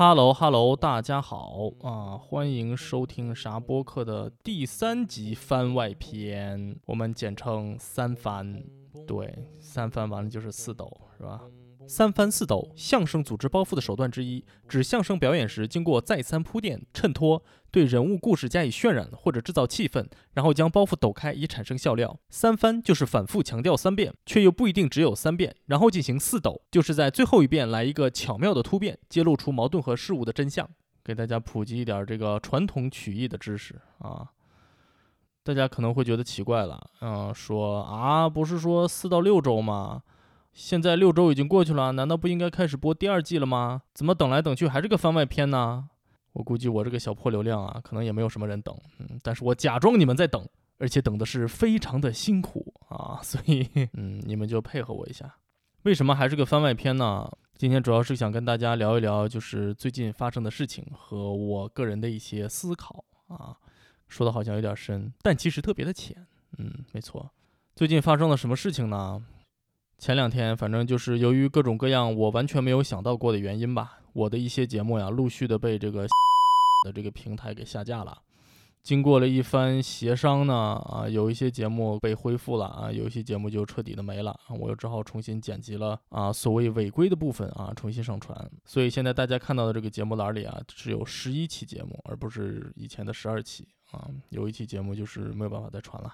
哈喽哈喽大家好啊！欢迎收听啥播客的第三集番外篇，我们简称三番。对，三番完了就是四斗，是吧？三番四抖，相声组织包袱的手段之一，指相声表演时经过再三铺垫、衬托，对人物故事加以渲染或者制造气氛，然后将包袱抖开以产生笑料。三番就是反复强调三遍，却又不一定只有三遍，然后进行四抖，就是在最后一遍来一个巧妙的突变，揭露出矛盾和事物的真相，给大家普及一点这个传统曲艺的知识啊。大家可能会觉得奇怪了，嗯，说啊，不是说四到六周吗？现在六周已经过去了，难道不应该开始播第二季了吗？怎么等来等去还是个番外篇呢？我估计我这个小破流量啊，可能也没有什么人等，嗯，但是我假装你们在等，而且等的是非常的辛苦啊，所以，嗯，你们就配合我一下。为什么还是个番外篇呢？今天主要是想跟大家聊一聊，就是最近发生的事情和我个人的一些思考啊。说的好像有点深，但其实特别的浅。嗯，没错。最近发生了什么事情呢？前两天，反正就是由于各种各样我完全没有想到过的原因吧，我的一些节目呀，陆续的被这个 的这个平台给下架了。经过了一番协商呢，啊，有一些节目被恢复了啊，有一些节目就彻底的没了，我又只好重新剪辑了啊，所谓违规的部分啊，重新上传。所以现在大家看到的这个节目栏里啊，只有十一期节目，而不是以前的十二期啊，有一期节目就是没有办法再传了。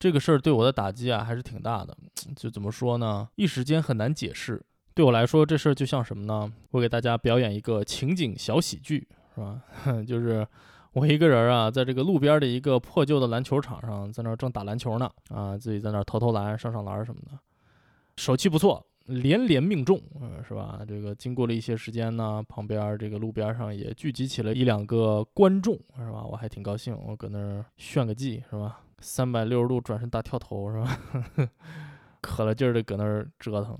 这个事儿对我的打击啊，还是挺大的。就怎么说呢？一时间很难解释。对我来说，这事儿就像什么呢？我给大家表演一个情景小喜剧，是吧？就是我一个人啊，在这个路边的一个破旧的篮球场上，在那儿正打篮球呢。啊，自己在那儿投投篮、上上篮什么的，手气不错，连连命中，是吧？这个经过了一些时间呢，旁边这个路边上也聚集起了一两个观众，是吧？我还挺高兴，我搁那儿炫个技，是吧？三百六十度转身大跳投是吧？可了劲儿的搁那儿折腾。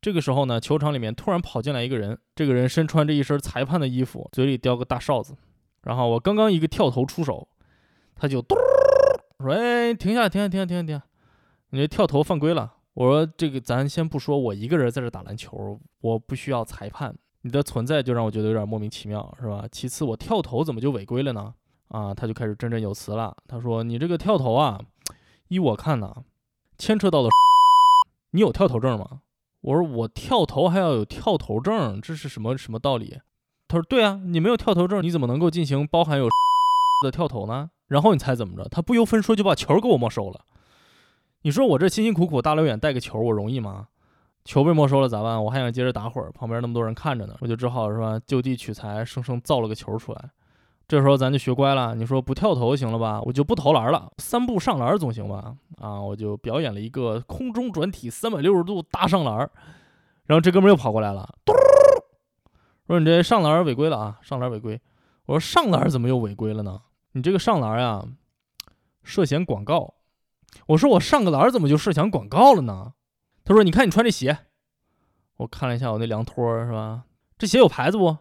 这个时候呢，球场里面突然跑进来一个人，这个人身穿着一身裁判的衣服，嘴里叼个大哨子。然后我刚刚一个跳投出手，他就嘟说：“哎，停下，停下，停下，停下，停下！你这跳投犯规了。”我说：“这个咱先不说，我一个人在这打篮球，我不需要裁判。你的存在就让我觉得有点莫名其妙，是吧？其次，我跳投怎么就违规了呢？”啊，他就开始振振有词了。他说：“你这个跳投啊，依我看呢，牵扯到了。你有跳投证吗？”我说：“我跳投还要有跳投证，这是什么什么道理？”他说：“对啊，你没有跳投证，你怎么能够进行包含有 的跳投呢？”然后你猜怎么着？他不由分说就把球给我没收了。你说我这辛辛苦苦大老远带个球，我容易吗？球被没收了咋办？我还想接着打会儿，旁边那么多人看着呢，我就只好是吧，就地取材，生生造了个球出来。这时候咱就学乖了，你说不跳投行了吧？我就不投篮了，三步上篮总行吧？啊，我就表演了一个空中转体三百六十度大上篮，然后这哥们又跑过来了，嘟，说你这上篮违规了啊，上篮违规。我说上篮怎么又违规了呢？你这个上篮呀，涉嫌广告。我说我上个篮怎么就涉嫌广告了呢？他说你看你穿这鞋，我看了一下我那凉拖是吧？这鞋有牌子不？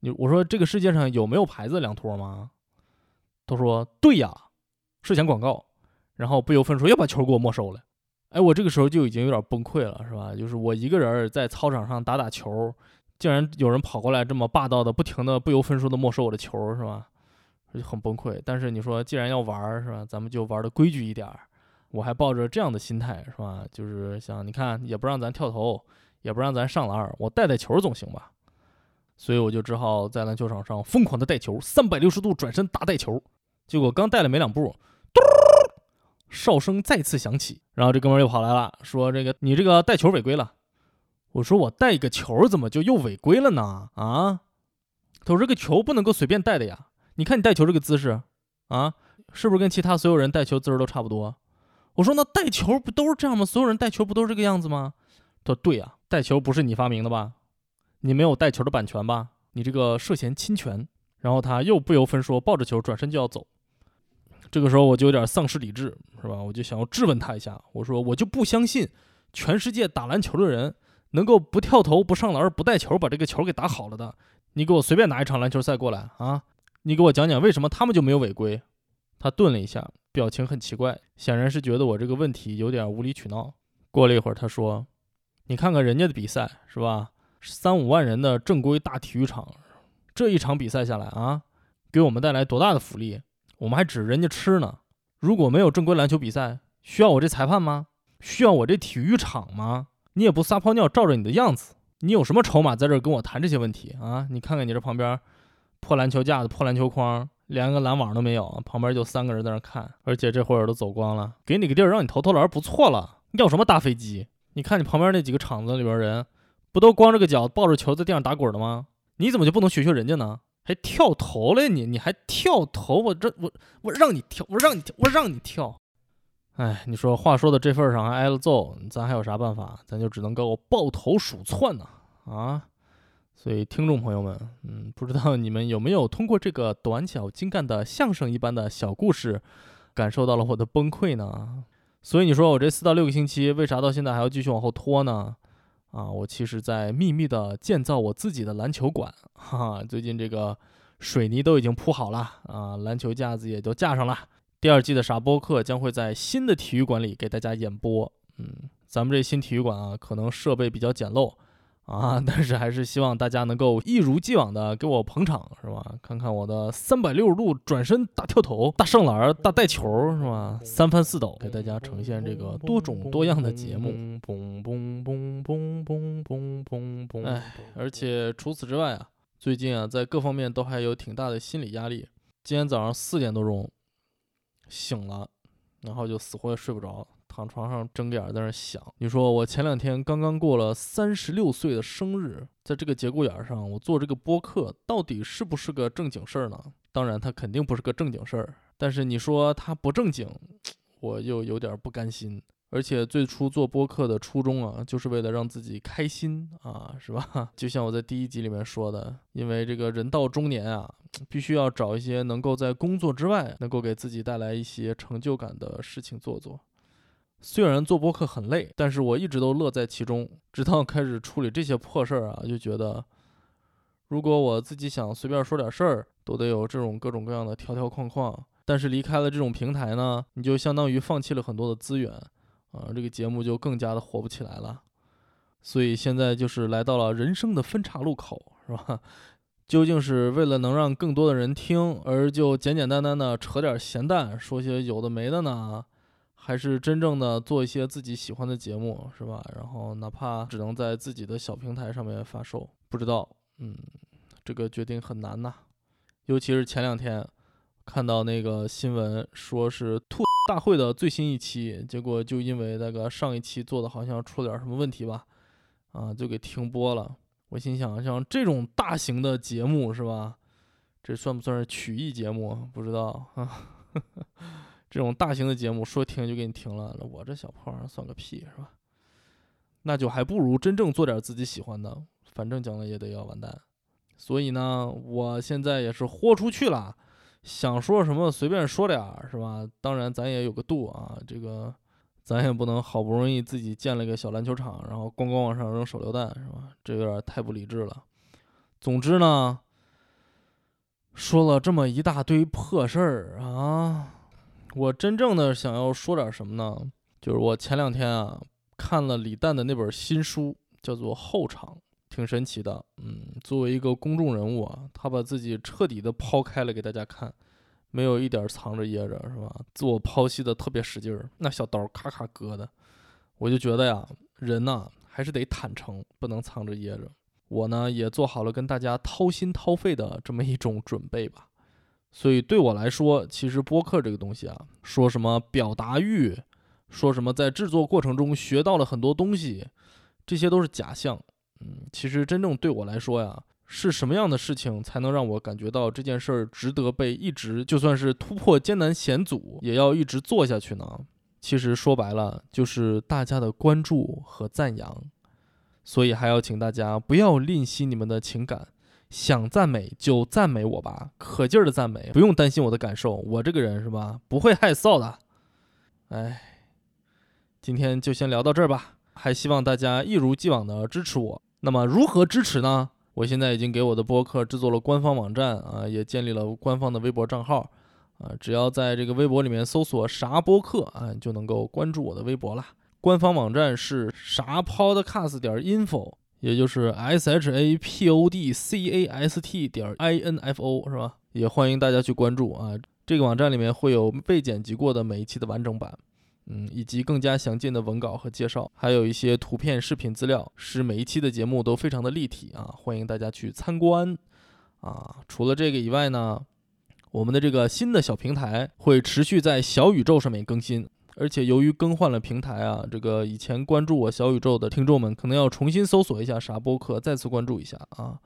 你我说这个世界上有没有牌子凉拖吗？他说对呀，涉嫌广告，然后不由分说又把球给我没收了。哎，我这个时候就已经有点崩溃了，是吧？就是我一个人在操场上打打球，竟然有人跑过来这么霸道的、不停的、不由分说的没收我的球，是吧？就很崩溃。但是你说既然要玩，是吧？咱们就玩的规矩一点。我还抱着这样的心态，是吧？就是想你看，也不让咱跳投，也不让咱上篮，我带带球总行吧？所以我就只好在篮球场上疯狂的带球，三百六十度转身大带球。结果刚带了没两步，嘟，哨声再次响起，然后这哥们又跑来了，说：“这个你这个带球违规了。”我说：“我带一个球怎么就又违规了呢？”啊，他说：“这个球不能够随便带的呀，你看你带球这个姿势，啊，是不是跟其他所有人带球姿势都差不多？”我说：“那带球不都是这样吗？所有人带球不都是这个样子吗？”他说：“对呀，带球不是你发明的吧？”你没有带球的版权吧？你这个涉嫌侵权。然后他又不由分说抱着球转身就要走。这个时候我就有点丧失理智，是吧？我就想要质问他一下，我说我就不相信全世界打篮球的人能够不跳投、不上篮、不带球把这个球给打好了的。你给我随便拿一场篮球赛过来啊！你给我讲讲为什么他们就没有违规？他顿了一下，表情很奇怪，显然是觉得我这个问题有点无理取闹。过了一会儿，他说：“你看看人家的比赛是吧？三五万人的正规大体育场，这一场比赛下来啊，给我们带来多大的福利？我们还指着人家吃呢。如果没有正规篮球比赛，需要我这裁判吗？需要我这体育场吗？你也不撒泡尿照着你的样子。”你有什么筹码在这儿跟我谈这些问题啊？你看看你这旁边破篮球架子、破篮球框，连个篮网都没有，旁边就三个人在那看，而且这会儿都走光了，给你个地儿让你投投篮不错了。要什么大飞机？你看你旁边那几个场子里边人，不都光着个脚抱着球在地上打滚的吗？你怎么就不能学学人家呢？还跳投了你？你还跳投？我这我我让你跳，我让你跳，我让你跳。哎，你说话说到这份上还挨了揍，咱还有啥办法？咱就只能够抱头鼠窜呢啊！所以听众朋友们，嗯，不知道你们有没有通过这个短小精干的相声一般的小故事，感受到了我的崩溃呢？所以你说我这四到六个星期为啥到现在还要继续往后拖呢？啊，我其实在秘密的建造我自己的篮球馆，哈哈，最近这个水泥都已经铺好了啊，篮球架子也都架上了。第二季的傻播客将会在新的体育馆里给大家演播。嗯，咱们这新体育馆啊，可能设备比较简陋啊，但是还是希望大家能够一如既往的给我捧场，是吧？看看我的三百六十度转身大跳投、大上篮、大带球，是吧？三翻四抖，给大家呈现这个多种多样的节目。哎，而且除此之外啊，最近啊，在各方面都还有挺大的心理压力。今天早上四点多钟。醒了，然后就死活也睡不着，躺床上睁个眼在那想。你说我前两天刚刚过了三十六岁的生日，在这个节骨眼上，我做这个播客到底是不是个正经事儿呢？当然，它肯定不是个正经事儿。但是你说它不正经，我又有点不甘心。而且最初做播客的初衷啊，就是为了让自己开心啊，是吧？就像我在第一集里面说的，因为这个人到中年啊，必须要找一些能够在工作之外能够给自己带来一些成就感的事情做做。虽然做播客很累，但是我一直都乐在其中。直到开始处理这些破事儿啊，就觉得，如果我自己想随便说点事儿，都得有这种各种各样的条条框框。但是离开了这种平台呢，你就相当于放弃了很多的资源。啊，这个节目就更加的火不起来了，所以现在就是来到了人生的分岔路口，是吧？究竟是为了能让更多的人听，而就简简单单的扯点闲淡，说些有的没的呢？还是真正的做一些自己喜欢的节目，是吧？然后哪怕只能在自己的小平台上面发售，不知道，嗯，这个决定很难呐。尤其是前两天看到那个新闻，说是兔。大会的最新一期，结果就因为那个上一期做的好像出了点什么问题吧，啊，就给停播了。我心想，像这种大型的节目是吧？这算不算是曲艺节目？不知道啊。这种大型的节目说停就给你停了，那我这小破玩意儿算个屁是吧？那就还不如真正做点自己喜欢的，反正将来也得要完蛋。所以呢，我现在也是豁出去了。想说什么随便说点儿是吧？当然咱也有个度啊，这个咱也不能好不容易自己建了个小篮球场，然后咣咣往上扔手榴弹是吧？这有点太不理智了。总之呢，说了这么一大堆破事儿啊，我真正的想要说点什么呢？就是我前两天啊看了李诞的那本新书，叫做《后场》。挺神奇的，嗯，作为一个公众人物啊，他把自己彻底的抛开了给大家看，没有一点藏着掖着，是吧？自我剖析的特别使劲儿，那小刀咔咔割的，我就觉得呀，人呐还是得坦诚，不能藏着掖着。我呢也做好了跟大家掏心掏肺的这么一种准备吧。所以对我来说，其实播客这个东西啊，说什么表达欲，说什么在制作过程中学到了很多东西，这些都是假象。嗯，其实真正对我来说呀，是什么样的事情才能让我感觉到这件事儿值得被一直，就算是突破艰难险阻，也要一直做下去呢？其实说白了，就是大家的关注和赞扬。所以还要请大家不要吝惜你们的情感，想赞美就赞美我吧，可劲儿的赞美，不用担心我的感受，我这个人是吧，不会害臊的。哎，今天就先聊到这儿吧，还希望大家一如既往的支持我。那么如何支持呢？我现在已经给我的播客制作了官方网站啊，也建立了官方的微博账号啊，只要在这个微博里面搜索“啥播客”啊，就能够关注我的微博了。官方网站是啥 podcast 点 info，也就是 s h a p o d c a s t 点 i n f o 是吧？也欢迎大家去关注啊。这个网站里面会有被剪辑过的每一期的完整版，嗯，以及更加详尽的文稿和介绍，还有一些图片、视频资料，使每一期的节目都非常的立体啊。欢迎大家去参观啊。除了这个以外呢，我们的这个新的小平台会持续在小宇宙上面更新。而且由于更换了平台啊，这个以前关注我小宇宙的听众们可能要重新搜索一下啥播客，再次关注一下啊。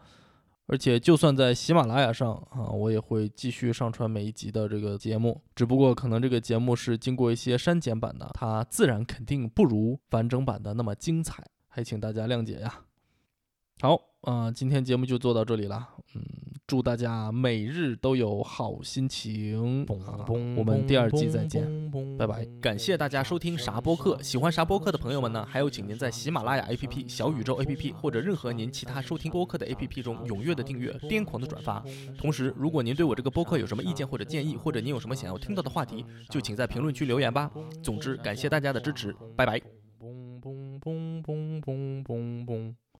而且就算在喜马拉雅上啊，我也会继续上传每一集的这个节目，只不过可能这个节目是经过一些删减版的，它自然肯定不如完整版的那么精彩，还请大家谅解呀。好啊，今天节目就做到这里了，嗯。祝大家每日都有好心情！我们第二季再见，拜拜！感谢大家收听啥播客，喜欢啥播客的朋友们呢？还有，请您在喜马拉雅 APP、小宇宙 APP 或者任何您其他收听播客的 APP 中踊跃的订阅、癫狂的转发。同时，如果您对我这个播客有什么意见或者建议，或者您有什么想要听到的话题，就请在评论区留言吧。总之，感谢大家的支持，拜拜。